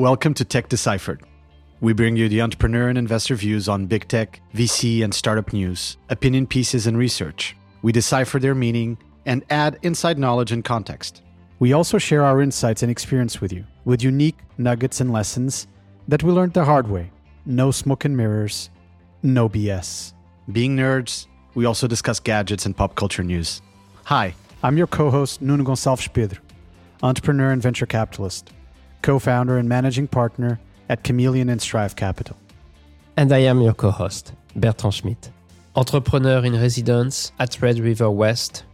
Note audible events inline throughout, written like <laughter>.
Welcome to Tech Deciphered. We bring you the entrepreneur and investor views on big tech, VC, and startup news, opinion pieces, and research. We decipher their meaning and add inside knowledge and context. We also share our insights and experience with you, with unique nuggets and lessons that we learned the hard way. No smoke and mirrors, no BS. Being nerds, we also discuss gadgets and pop culture news. Hi, I'm your co host, Nuno Gonçalves Pedro, entrepreneur and venture capitalist, co founder and managing partner at Chameleon and Strive Capital. And I am your co host, Bertrand Schmitt, entrepreneur in residence at Red River West,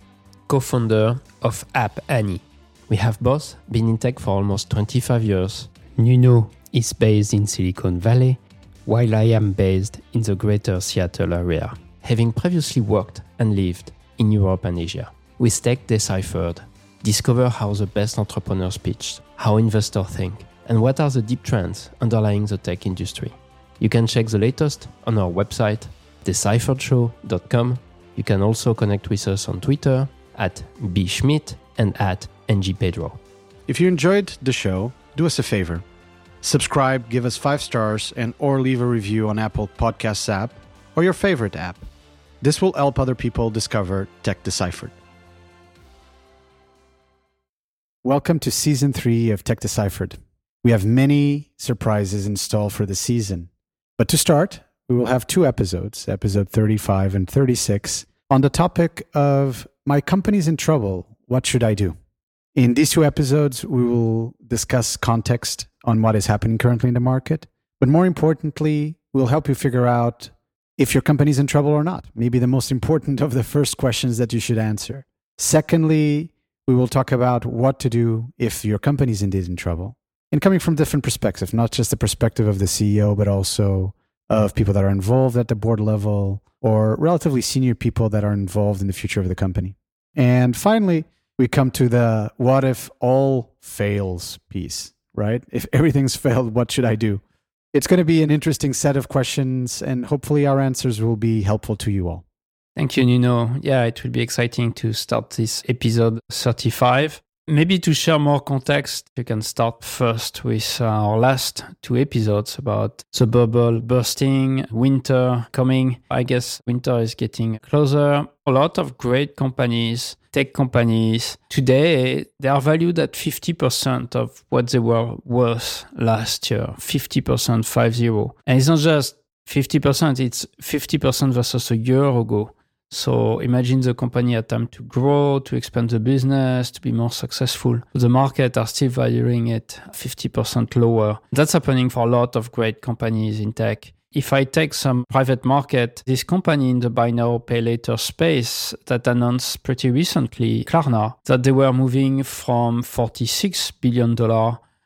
co founder of App Annie. We have both been in tech for almost 25 years. Nuno is based in Silicon Valley, while I am based in the greater Seattle area, having previously worked and lived in Europe and Asia. With Tech Deciphered, discover how the best entrepreneurs pitch, how investors think, and what are the deep trends underlying the tech industry. You can check the latest on our website, decipheredshow.com. You can also connect with us on Twitter at bschmitt and at ngpedro. if you enjoyed the show, do us a favor. Subscribe, give us five stars, and or leave a review on Apple Podcasts app or your favorite app. This will help other people discover Tech Deciphered. Welcome to season three of Tech Deciphered. We have many surprises in store for the season. But to start, we will have two episodes, episode 35 and 36, on the topic of My Company's in Trouble. What should I do? In these two episodes, we will discuss context on what is happening currently in the market. But more importantly, we'll help you figure out if your company's in trouble or not. Maybe the most important of the first questions that you should answer. Secondly, we will talk about what to do if your company is indeed in trouble. And coming from different perspectives, not just the perspective of the CEO, but also of people that are involved at the board level or relatively senior people that are involved in the future of the company. And finally, we come to the what if all fails piece, right? If everything's <laughs> failed, what should I do? It's going to be an interesting set of questions, and hopefully, our answers will be helpful to you all. Thank you, Nuno. Yeah, it will be exciting to start this episode 35. Maybe to share more context, you can start first with our last two episodes about the bubble bursting, winter coming. I guess winter is getting closer. A lot of great companies, tech companies, today they are valued at 50% of what they were worth last year. 50%, 5-0. And it's not just 50%, it's 50% versus a year ago. So imagine the company time to grow, to expand the business, to be more successful. The market are still valuing it 50% lower. That's happening for a lot of great companies in tech. If I take some private market, this company in the buy now, pay later space that announced pretty recently, Klarna, that they were moving from $46 billion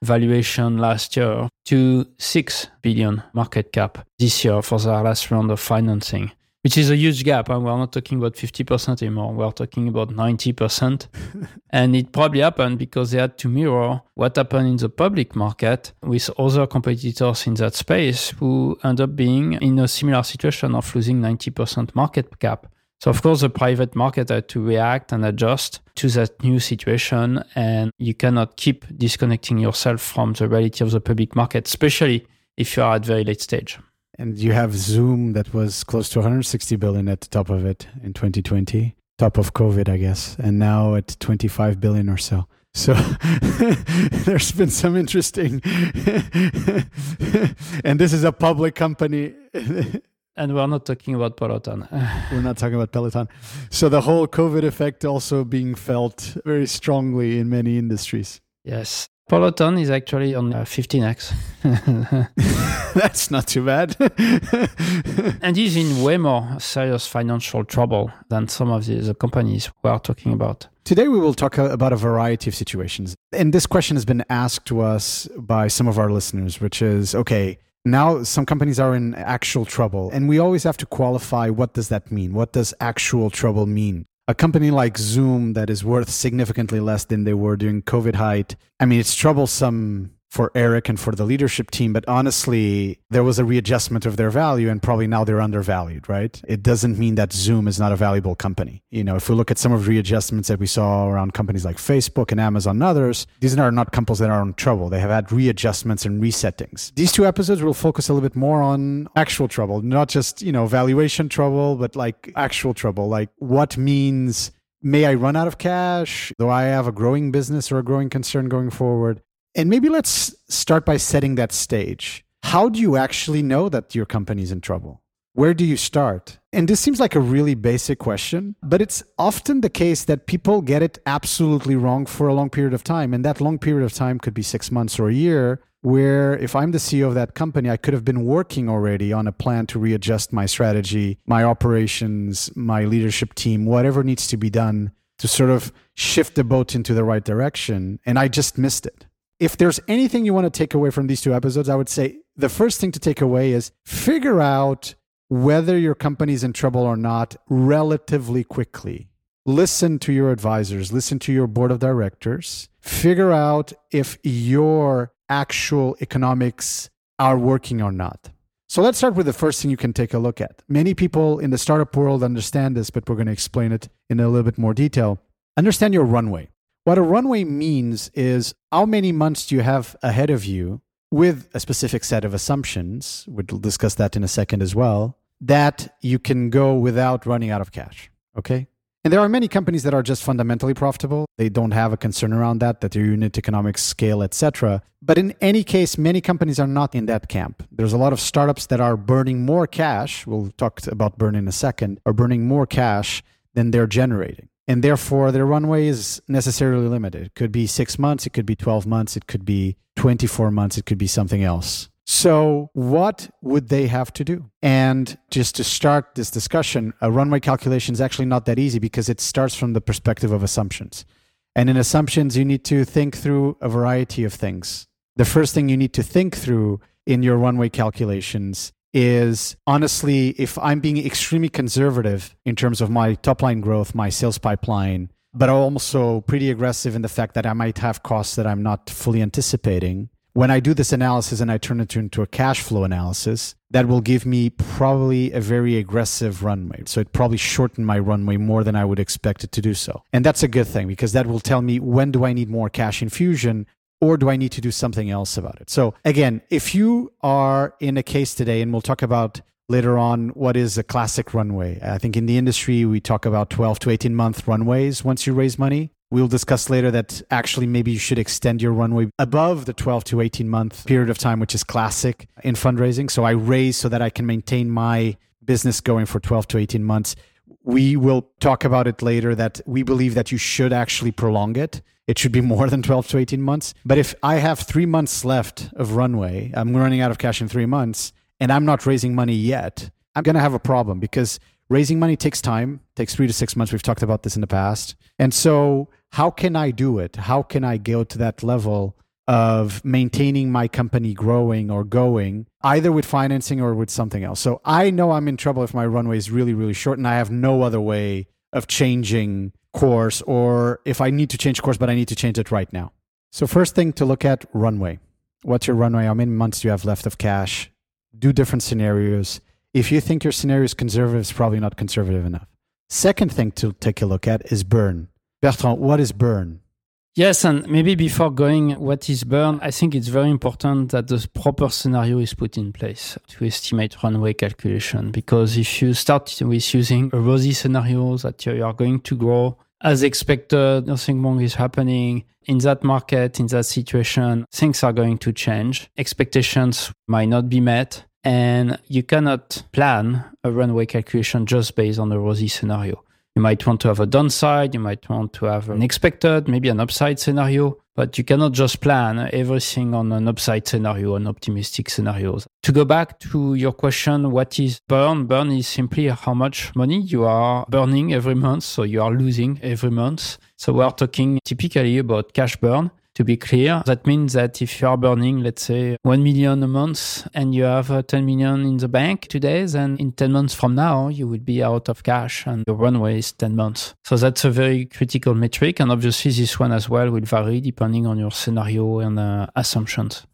valuation last year to 6 billion market cap this year for their last round of financing which is a huge gap. And we're not talking about 50% anymore. We're talking about 90%. <laughs> and it probably happened because they had to mirror what happened in the public market with other competitors in that space who end up being in a similar situation of losing 90% market cap. So, of course, the private market had to react and adjust to that new situation. And you cannot keep disconnecting yourself from the reality of the public market, especially if you are at very late stage. And you have Zoom that was close to 160 billion at the top of it in 2020, top of COVID, I guess, and now at 25 billion or so. So <laughs> there's been some interesting, <laughs> and this is a public company. <laughs> And we're not talking about Peloton. We're not talking about Peloton. So the whole COVID effect also being felt very strongly in many industries. yes. Peloton is actually on uh, 15x. <laughs> That's not too bad. <laughs> and he's in way more serious financial trouble than some of the, the companies we are talking about. Today, we will talk about a variety of situations. And this question has been asked to us by some of our listeners, which is okay, now some companies are in actual trouble. And we always have to qualify what does that mean? What does actual trouble mean? A company like Zoom that is worth significantly less than they were during COVID height, I mean, it's troublesome for Eric and for the leadership team, but honestly, there was a readjustment of their value and probably now they're undervalued, right? It doesn't mean that Zoom is not a valuable company. You know, if we look at some of the readjustments that we saw around companies like Facebook and Amazon and others, these are not companies that are in trouble. They have had readjustments and resettings. These two episodes will focus a little bit more on actual trouble, not just, you know, valuation trouble, but like actual trouble, like what means may I run out of cash? Do I have a growing business or a growing concern going forward? And maybe let's start by setting that stage. How do you actually know that your company's in trouble? Where do you start? And this seems like a really basic question, but it's often the case that people get it absolutely wrong for a long period of time. And that long period of time could be six months or a year, where if I'm the CEO of that company, I could have been working already on a plan to readjust my strategy, my operations, my leadership team, whatever needs to be done to sort of shift the boat into the right direction. And I just missed it if there's anything you want to take away from these two episodes, I would say the first thing to take away is figure out whether your company's in trouble or not relatively quickly. Listen to your advisors, listen to your board of directors, figure out if your actual economics are working or not. So let's start with the first thing you can take a look at. Many people in the startup world understand this, but we're going to explain it in a little bit more detail. Understand your runway. What a runway means is how many months do you have ahead of you with a specific set of assumptions, we'll discuss that in a second as well, that you can go without running out of cash. Okay? And there are many companies that are just fundamentally profitable. They don't have a concern around that, that their unit economics scale, etc. But in any case, many companies are not in that camp. There's a lot of startups that are burning more cash. We'll talk about burn in a second, are burning more cash than they're generating and therefore their runway is necessarily limited. It could be six months, it could be 12 months, it could be 24 months, it could be something else. So, what would they have to do? And just to start this discussion, a runway calculation is actually not that easy because it starts from the perspective of assumptions. And in assumptions, you need to think through a variety of things. The first thing you need to think through in your runway calculations is honestly, if I'm being extremely conservative in terms of my top line growth, my sales pipeline, but also pretty aggressive in the fact that I might have costs that I'm not fully anticipating. When I do this analysis and I turn it into a cash flow analysis, that will give me probably a very aggressive runway. So it probably shortened my runway more than I would expect it to do so. And that's a good thing because that will tell me when do I need more cash infusion or do I need to do something else about it? So, again, if you are in a case today, and we'll talk about later on what is a classic runway. I think in the industry, we talk about 12 to 18 month runways once you raise money. We'll discuss later that actually maybe you should extend your runway above the 12 to 18 month period of time, which is classic in fundraising. So I raise so that I can maintain my business going for 12 to 18 months. We will talk about it later that we believe that you should actually prolong it it should be more than 12 to 18 months. But if I have three months left of runway, I'm running out of cash in three months, and I'm not raising money yet, I'm going to have a problem because raising money takes time, takes three to six months. We've talked about this in the past. And so, how can I do it? How can I go to that level of maintaining my company growing or going, either with financing or with something else? So, I know I'm in trouble if my runway is really, really short and I have no other way of changing course or if I need to change course, but I need to change it right now. So, first thing to look at runway. What's your runway? How many months do you have left of cash? Do different scenarios. If you think your scenario is conservative, it's probably not conservative enough. Second thing to take a look at is burn. Bertrand, what is burn? Yes, and maybe before going, what is burn? I think it's very important that the proper scenario is put in place to estimate runway calculation. Because if you start with using a rosy scenario that you are going to grow as expected, nothing wrong is happening in that market, in that situation, things are going to change. Expectations might not be met, and you cannot plan a runway calculation just based on a rosy scenario. You might want to have a downside, you might want to have an expected, maybe an upside scenario, but you cannot just plan everything on an upside scenario, an optimistic scenarios. To go back to your question, what is burn? Burn is simply how much money you are burning every month, so you are losing every month. So we are talking typically about cash burn. To be clear, that means that if you are burning, let's say, 1 million a month and you have uh, 10 million in the bank today, then in 10 months from now, you will be out of cash and your runway is 10 months. So that's a very critical metric. And obviously, this one as well will vary depending on your scenario and uh, assumptions.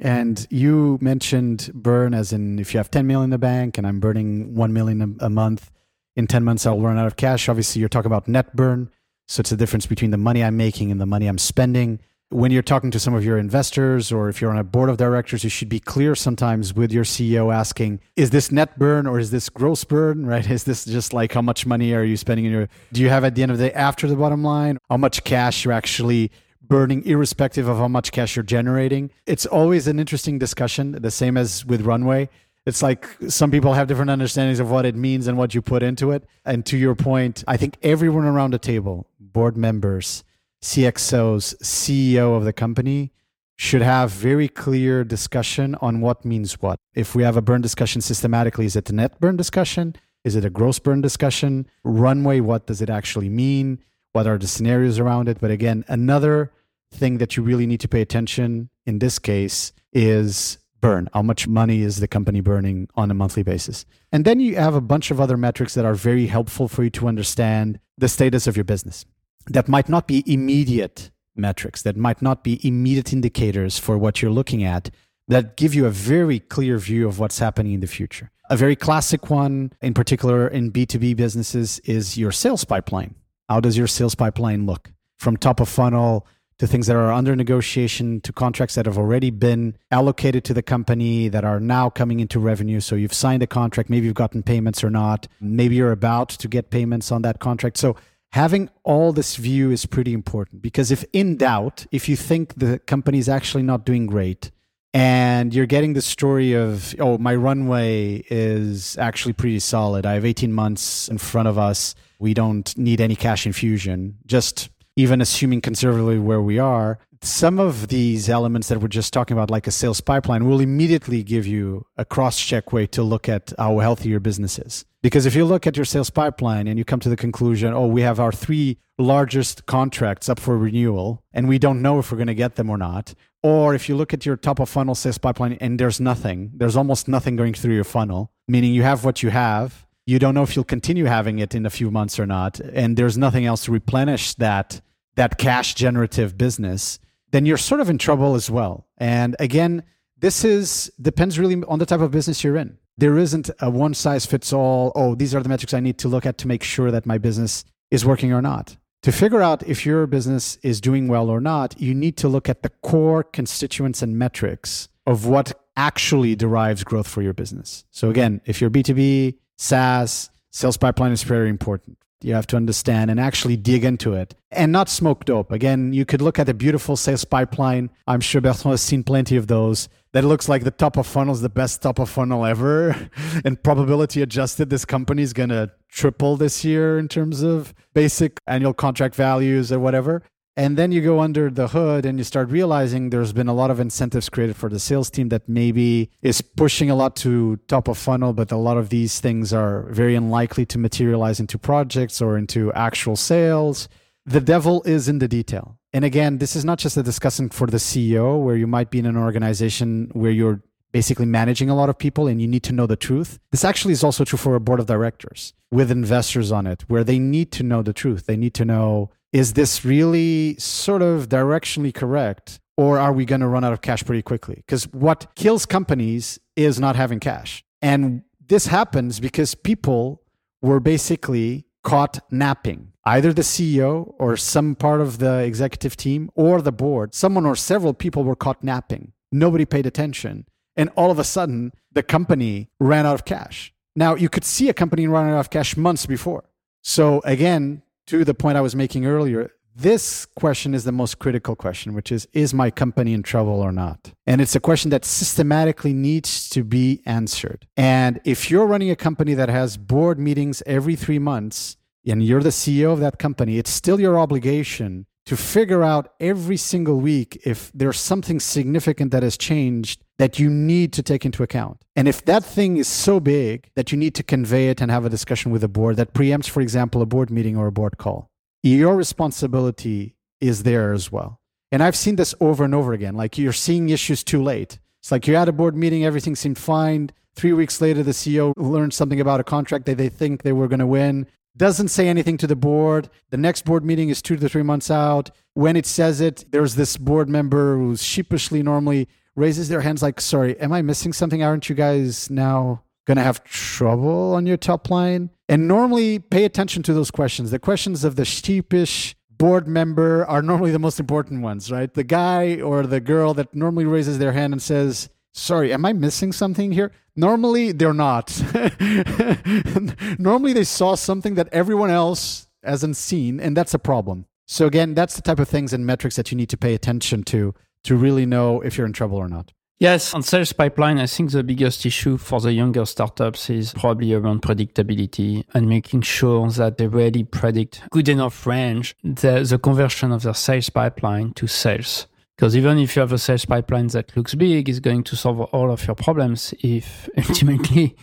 And you mentioned burn as in if you have 10 million in the bank and I'm burning 1 million a, a month, in 10 months I'll run out of cash. Obviously, you're talking about net burn. So it's the difference between the money I'm making and the money I'm spending. When you're talking to some of your investors or if you're on a board of directors, you should be clear sometimes with your CEO asking, is this net burn or is this gross burn, <laughs> right? Is this just like how much money are you spending in your, do you have at the end of the day after the bottom line, how much cash you're actually burning irrespective of how much cash you're generating. It's always an interesting discussion, the same as with Runway. It's like some people have different understandings of what it means and what you put into it. And to your point, I think everyone around the table, board members, CXOs, CEO of the company, should have very clear discussion on what means what. If we have a burn discussion systematically, is it a net burn discussion? Is it a gross burn discussion? Runway, what does it actually mean? What are the scenarios around it? But again, another thing that you really need to pay attention in this case is burn. How much money is the company burning on a monthly basis? And then you have a bunch of other metrics that are very helpful for you to understand the status of your business. That might not be immediate metrics, that might not be immediate indicators for what you're looking at, that give you a very clear view of what's happening in the future. A very classic one, in particular in B2B businesses, is your sales pipeline. How does your sales pipeline look? From top of funnel to things that are under negotiation, to contracts that have already been allocated to the company that are now coming into revenue. So you've signed a contract, maybe you've gotten payments or not. Maybe you're about to get payments on that contract. So having all this view is pretty important because if in doubt, if you think the company is actually not doing great, and you're getting the story of oh my runway is actually pretty solid. I have 18 months in front of us. We don't need any cash infusion. Just even assuming conservatively where we are, some of these elements that we're just talking about, like a sales pipeline, will immediately give you a cross check way to look at how healthy your business is. Because if you look at your sales pipeline and you come to the conclusion, oh, we have our three largest contracts up for renewal and we don't know if we're going to get them or not. Or if you look at your top of funnel sales pipeline and there's nothing, there's almost nothing going through your funnel, meaning you have what you have. You don't know if you'll continue having it in a few months or not. And there's nothing else to replenish that that cash generative business, then you're sort of in trouble as well. And again, this is depends really on the type of business you're in. There isn't a one size fits all, oh, these are the metrics I need to look at to make sure that my business is working or not. To figure out if your business is doing well or not, you need to look at the core constituents and metrics of what actually derives growth for your business. So again, if you're B2B, SaaS, sales pipeline is very important. You have to understand and actually dig into it and not smoke dope. Again, you could look at a beautiful sales pipeline. I'm sure Bertrand has seen plenty of those. That looks like the top of funnel is the best top of funnel ever. <laughs> and probability adjusted, this company is going to triple this year in terms of basic annual contract values or whatever. And then you go under the hood and you start realizing there's been a lot of incentives created for the sales team that maybe is pushing a lot to top of funnel, but a lot of these things are very unlikely to materialize into projects or into actual sales. The devil is in the detail. And again, this is not just a discussion for the CEO where you might be in an organization where you're basically managing a lot of people and you need to know the truth. This actually is also true for a board of directors with investors on it, where they need to know the truth. They need to know is this really sort of directionally correct? Or are we going to run out of cash pretty quickly? Because what kills companies is not having cash. And this happens because people were basically caught napping. Either the CEO or some part of the executive team or the board, someone or several people were caught napping. Nobody paid attention. And all of a sudden, the company ran out of cash. Now, you could see a company running out of cash months before. So, again, to the point I was making earlier, this question is the most critical question, which is Is my company in trouble or not? And it's a question that systematically needs to be answered. And if you're running a company that has board meetings every three months and you're the CEO of that company, it's still your obligation to figure out every single week if there's something significant that has changed that you need to take into account. And if that thing is so big that you need to convey it and have a discussion with the board that preempts, for example, a board meeting or a board call, your responsibility is there as well. And I've seen this over and over again. Like you're seeing issues too late. It's like you're at a board meeting, everything seemed fine. Three weeks later, the CEO learned something about a contract that they think they were going to win doesn't say anything to the board. The next board meeting is two to three months out. When it says it, there's this board member who's sheepishly normally raises their hands like, sorry, am I missing something? Aren't you guys now going to have trouble on your top line? And normally pay attention to those questions. The questions of the sheepish board member are normally the most important ones, right? The guy or the girl that normally raises their hand and says, sorry, am I missing something here? Normally, they're not. <laughs> Normally, they saw something that everyone else hasn't seen, and that's a problem. So, again, that's the type of things and metrics that you need to pay attention to to really know if you're in trouble or not. Yes, on sales pipeline, I think the biggest issue for the younger startups is probably around predictability and making sure that they really predict good enough range the, the conversion of their sales pipeline to sales. Because even if you have a sales pipeline that looks big, it's going to solve all of your problems. If <laughs> ultimately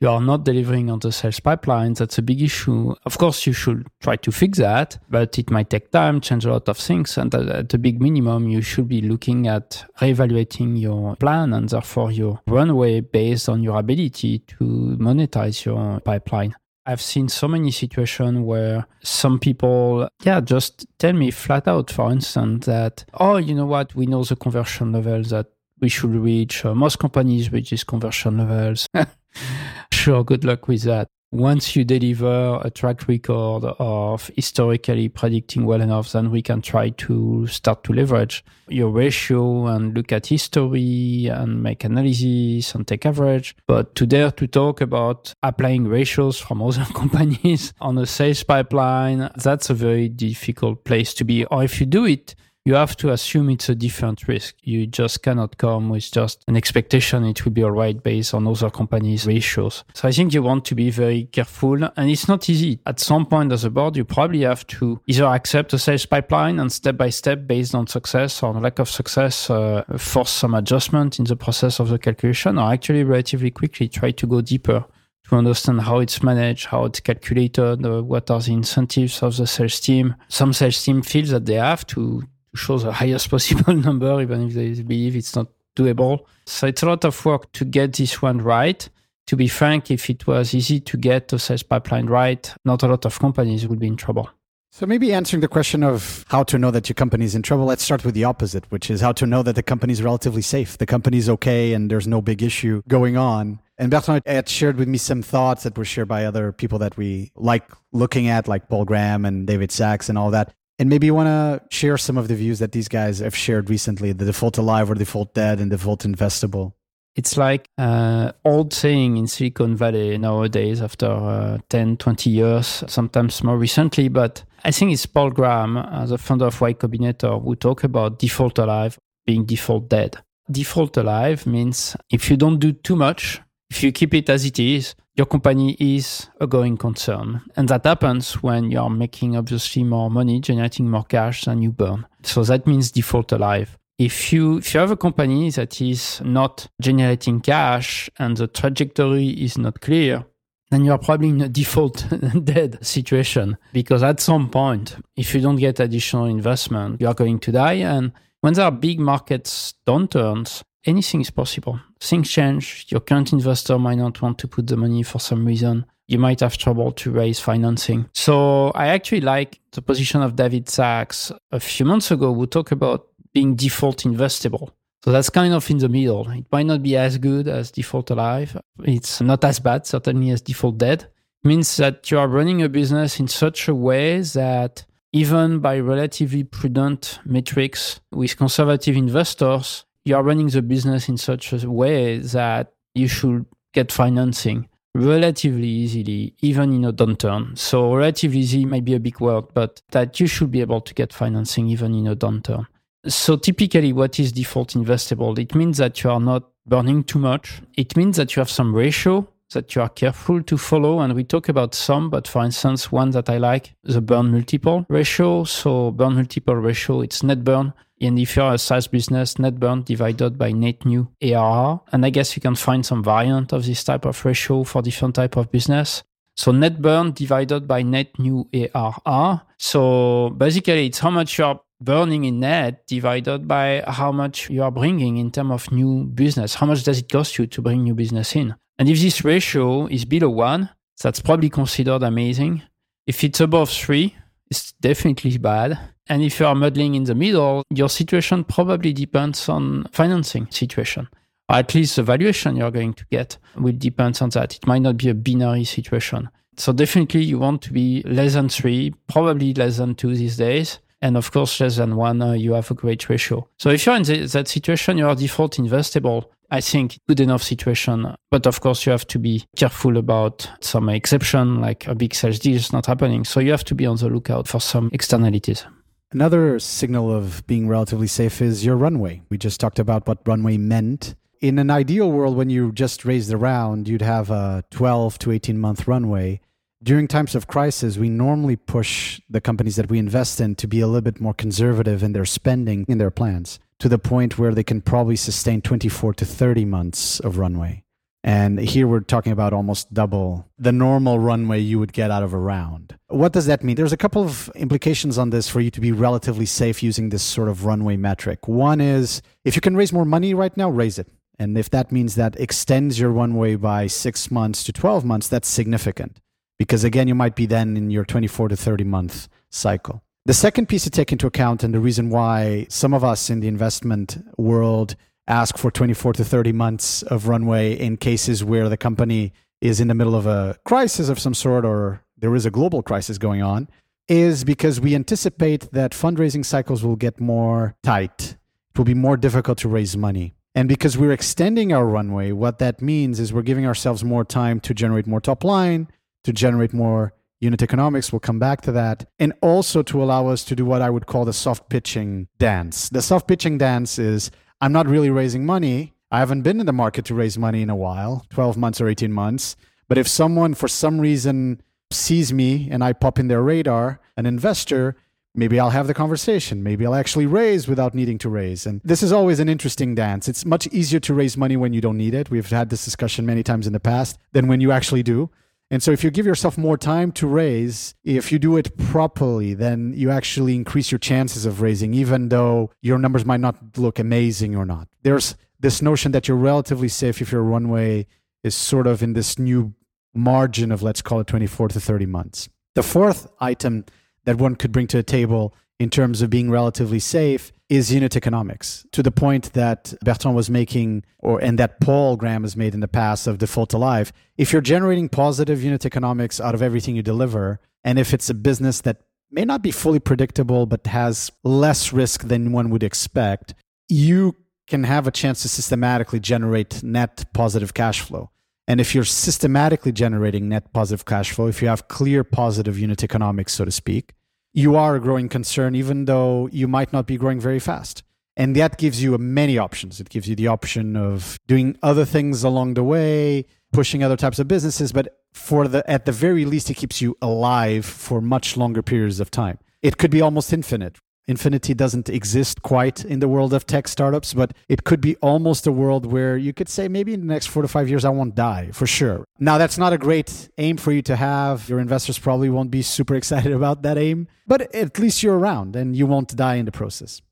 you are not delivering on the sales pipeline, that's a big issue. Of course, you should try to fix that, but it might take time, change a lot of things. And at the big minimum, you should be looking at reevaluating your plan and therefore your runway based on your ability to monetize your pipeline. I've seen so many situations where some people, yeah, just tell me flat out, for instance, that, oh, you know what, we know the conversion levels that we should reach. Uh, most companies reach these conversion levels. <laughs> sure, good luck with that once you deliver a track record of historically predicting well enough, then we can try to start to leverage your ratio and look at history and make analysis and take average. But to dare to talk about applying ratios from <laughs> other companies on a sales pipeline, that's a very difficult place to be. Or if you do it, you have to assume it's a different risk. You just cannot come with just an expectation it will be all right based on other companies' ratios. So I think you want to be very careful and it's not easy. At some point as a board, you probably have to either accept a sales pipeline and step by step based on success or lack of success, uh, force some adjustment in the process of the calculation or actually relatively quickly try to go deeper to understand how it's managed, how it's calculated, uh, what are the incentives of the sales team. Some sales team feels that they have to show the highest possible <laughs> number, even if they believe it's not doable. So it's a lot of work to get this one right. To be frank, if it was easy to get a sales pipeline right, not a lot of companies would be in trouble. So maybe answering the question of how to know that your company is in trouble, let's start with the opposite, which is how to know that the company is relatively safe. The company is okay and there's no big issue going on. And Bertrand had shared with me some thoughts that were shared by other people that we like looking at, like Paul Graham and David Sacks and all that. And maybe you want to share some of the views that these guys have shared recently the default alive or default dead and default investable. It's like uh, old saying in Silicon Valley nowadays after uh, 10, 20 years, sometimes more recently. But I think it's Paul Graham, uh, the founder of Y Combinator, who talk about default alive being default dead. Default alive means if you don't do too much, if you keep it as it is, your company is a going concern. And that happens when you are making obviously more money, generating more cash than you burn. So that means default alive. If you if you have a company that is not generating cash and the trajectory is not clear, then you are probably in a default <laughs> dead situation because at some point, if you don't get additional investment, you are going to die. And when there are big markets downturns, anything is possible. Things change. Your current investor might not want to put the money for some reason. You might have trouble to raise financing. So I actually like the position of David Sacks a few months ago who talked about being default investable. So that's kind of in the middle. It might not be as good as default alive. It's not as bad, certainly as default dead. It means that you are running a business in such a way that even by relatively prudent metrics with conservative investors, you are running the business in such a way that you should get financing relatively easily, even in a downturn. So, relatively easy might be a big word, but that you should be able to get financing even in a downturn. So, typically, what is default investable? It means that you are not burning too much. It means that you have some ratio that you are careful to follow. And we talk about some, but for instance, one that I like, the burn multiple ratio. So, burn multiple ratio, it's net burn and if you're a SaaS business, net burn divided by net new ARR. And I guess you can find some variant of this type of ratio for different type of business. So net burn divided by net new ARR. So basically it's how much you're burning in net divided by how much you are bringing in terms of new business. How much does it cost you to bring new business in? And if this ratio is below one, that's probably considered amazing. If it's above three, it's definitely bad. And if you are muddling in the middle, your situation probably depends on financing situation. Or at least the valuation you're going to get will depend on that. It might not be a binary situation. So definitely you want to be less than three, probably less than two these days. And of course, less than one, uh, you have a great ratio. So if you're in the, that situation, you are default investable. I think good enough situation. But of course, you have to be careful about some exception, like a big sales deal is not happening. So you have to be on the lookout for some externalities. Another signal of being relatively safe is your runway. We just talked about what runway meant. In an ideal world, when you just raised the round, you'd have a 12 to 18 month runway. During times of crisis, we normally push the companies that we invest in to be a little bit more conservative in their spending, in their plans, to the point where they can probably sustain 24 to 30 months of runway. And here we're talking about almost double the normal runway you would get out of a round. What does that mean? There's a couple of implications on this for you to be relatively safe using this sort of runway metric. One is if you can raise more money right now, raise it. And if that means that extends your runway by six months to 12 months, that's significant because again, you might be then in your 24 to 30 month cycle. The second piece to take into account, and the reason why some of us in the investment world ask for 24 to 30 months of runway in cases where the company is in the middle of a crisis of some sort or there is a global crisis going on is because we anticipate that fundraising cycles will get more tight. It will be more difficult to raise money. And because we're extending our runway, what that means is we're giving ourselves more time to generate more top line, to generate more unit economics. We'll come back to that. And also to allow us to do what I would call the soft pitching dance. The soft pitching dance is I'm not really raising money. I haven't been in the market to raise money in a while, 12 months or 18 months. But if someone for some reason sees me and I pop in their radar, an investor, maybe I'll have the conversation. Maybe I'll actually raise without needing to raise. And this is always an interesting dance. It's much easier to raise money when you don't need it. We've had this discussion many times in the past than when you actually do. And so if you give yourself more time to raise, if you do it properly, then you actually increase your chances of raising, even though your numbers might not look amazing or not. There's this notion that you're relatively safe if your runway is sort of in this new margin of, let's call it 24 to 30 months. The fourth item that one could bring to the table in terms of being relatively safe is unit economics to the point that Bertrand was making, or and that Paul Graham has made in the past of default alive. If you're generating positive unit economics out of everything you deliver, and if it's a business that may not be fully predictable but has less risk than one would expect, you can have a chance to systematically generate net positive cash flow. And if you're systematically generating net positive cash flow, if you have clear positive unit economics, so to speak, you are a growing concern, even though you might not be growing very fast. And that gives you many options. It gives you the option of doing other things along the way, pushing other types of businesses, but for the at the very least, it keeps you alive for much longer periods of time. It could be almost infinite. Infinity doesn't exist quite in the world of tech startups, but it could be almost a world where you could say maybe in the next four to five years, I won't die for sure. Now, that's not a great aim for you to have. Your investors probably won't be super <laughs> excited about that aim, but at least you're around and you won't die in the process.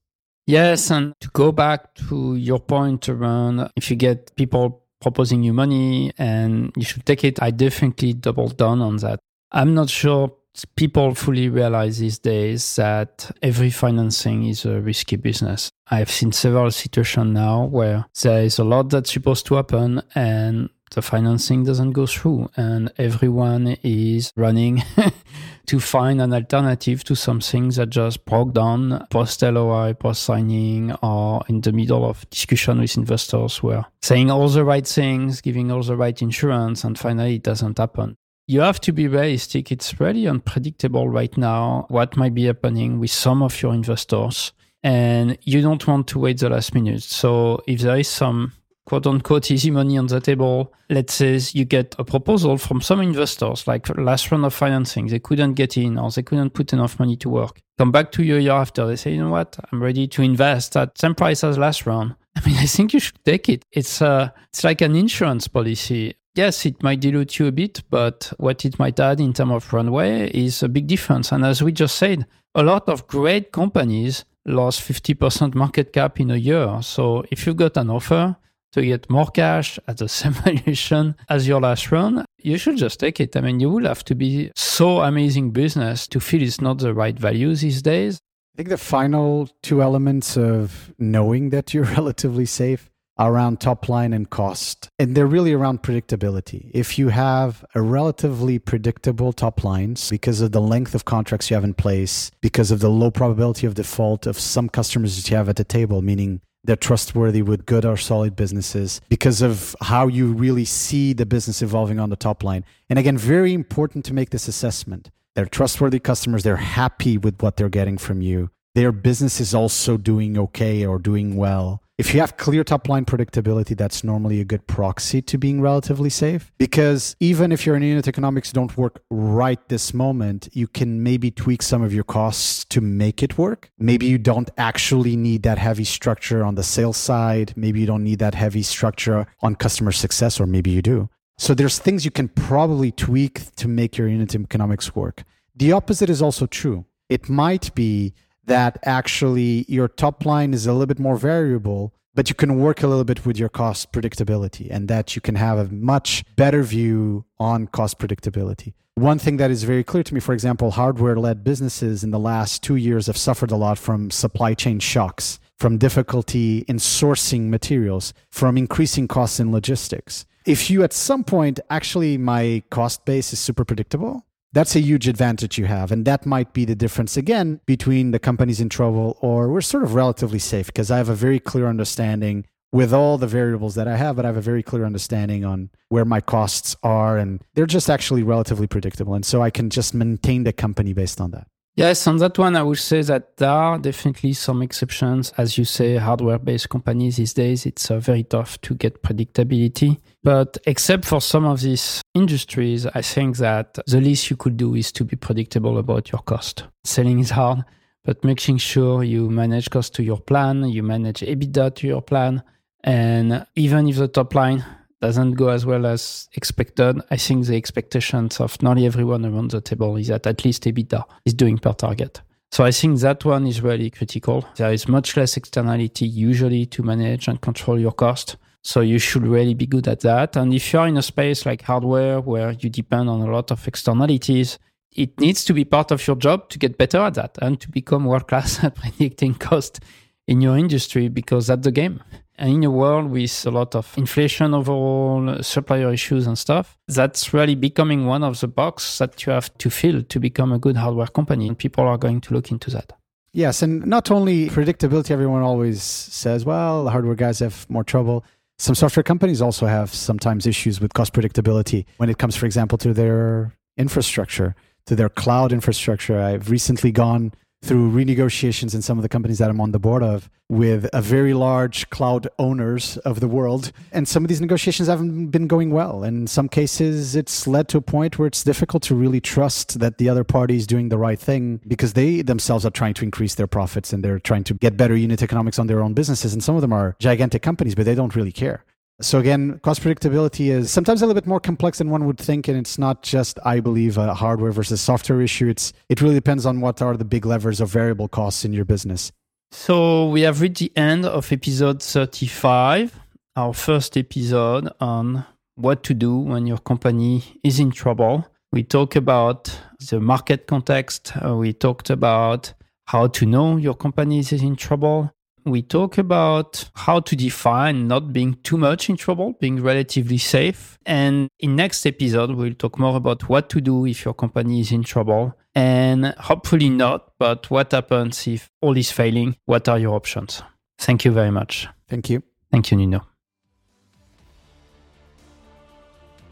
Yes. And to go back to your point around if you get people proposing you money and you should take it, I definitely double down on that. I'm not sure people fully realize these days that every financing is a risky business. I've seen several situations now where there is a lot that's supposed to happen and the financing doesn't go through and everyone is running <laughs> to find an alternative to something that just broke down post LOI, post signing, or in the middle of discussion with investors where saying all the right things, giving all the right insurance, and finally it doesn't happen you have to be realistic. It's really unpredictable right now what might be happening with some of your investors. And you don't want to wait the last minute. So if there is some quote unquote easy money on the table, let's say you get a proposal from some investors, like last round of financing, they couldn't get in or they couldn't put enough money to work. Come back to you a year after, they say, you know what, I'm ready to invest at same price as last round. <laughs> I mean, I think you should take it. It's uh, it's like an insurance policy yes, it might dilute you a bit, but what it might add in terms of runway is a big difference. And as we just said, a lot of great companies lost 50% market cap in a year. So if you've got an offer to get more cash at the <laughs> same valuation as your last run, you should just take it. I mean, you will have to be so amazing business to feel it's not the right value these days. I think the final two elements of knowing that you're <laughs> relatively safe around top line and cost. And they're really around predictability. If you have a relatively predictable top lines because of the length of contracts you have in place, because of the low probability of default of some customers that you have at the table, meaning they're trustworthy with good or solid businesses because of how you really see the business evolving on the top line. And again, very important to make this assessment. They're trustworthy customers, they're happy with what they're getting from you. Their business is also doing okay or doing well if you have clear top line predictability, that's normally a good proxy to being relatively safe. Because even if your unit economics don't work right this moment, you can maybe tweak some of your costs to make it work. Maybe you don't actually need that heavy structure on the sales side. Maybe you don't need that heavy structure on customer success, or maybe you do. So there's things you can probably tweak to make your unit economics work. The opposite is also true. It might be that actually your top line is a little bit more variable, but you can work a little bit with your cost predictability and that you can have a much better view on cost predictability. One thing that is very clear to me, for example, hardware led businesses in the last two years have suffered a lot from supply chain shocks, from difficulty in sourcing materials, from increasing costs in logistics. If you at some point actually, my cost base is super predictable, that's a huge advantage you have. And that might be the difference again between the companies in trouble or we're sort of relatively safe because I have a very clear understanding with all the variables that I have, but I have a very clear understanding on where my costs are. And they're just actually relatively predictable. And so I can just maintain the company based on that. Yes, on that one, I would say that there are definitely some exceptions. As you say, hardware based companies these days, it's uh, very tough to get predictability. But except for some of these industries, I think that the least you could do is to be predictable about your cost. Selling is hard, but making sure you manage cost to your plan, you manage EBITDA to your plan. And even if the top line doesn't go as well as expected, I think the expectations of nearly everyone around the table is that at least EBITDA is doing per target. So I think that one is really critical. There is much less externality usually to manage and control your cost. So you should really be good at that. And if you're in a space like hardware where you depend on a lot of externalities, it needs to be part of your job to get better at that and to become world class <laughs> at predicting cost in your industry because that's the game. And in a world with a lot of inflation overall, supplier issues and stuff, that's really becoming one of the box that you have to fill to become a good hardware company. And people are going to look into that. Yes. And not only predictability, everyone always says, well, the hardware guys have more trouble. Some software companies also have sometimes issues with cost predictability when it comes, for example, to their infrastructure, to their cloud infrastructure. I've recently gone through renegotiations in some of the companies that I'm on the board of with a very large cloud owners of the world. And some of these negotiations haven't been going well. In some cases, it's led to a point where it's difficult to really trust that the other party is doing the right thing because they themselves are trying to increase their profits and they're trying to get better unit economics on their own businesses. And some of them are gigantic companies, but they don't really care. So again, cost predictability is sometimes a little bit more complex than one would think, and it's not just, I believe, a hardware versus software issue. It's it really depends on what are the big levers of variable costs in your business. So we have reached the end of episode 35, our first episode on what to do when your company is in trouble. We talk about the market context. Uh, we talked about how to know your company is in trouble we talk about how to define not being too much in trouble, being relatively safe. And in next episode, we'll talk more about what to do if your company is in trouble and hopefully not, but what happens if all is failing? What are your options? Thank you very much. Thank you. Thank you, Nuno.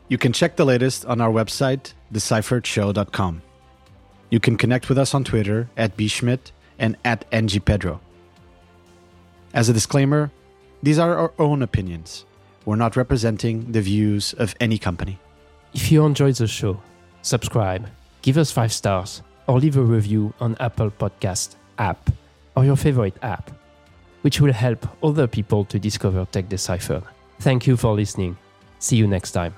You can check the latest on our website, decipheredshow.com. You can connect with us on Twitter at bschmitt and at ngpedro. As a disclaimer, these are our own opinions. We're not representing the views of any company. If you enjoyed the show, subscribe, give us five stars, or leave a review on Apple Podcast app or your favorite app, which will help other people to discover Tech Deciphered. Thank you for listening. See you next time.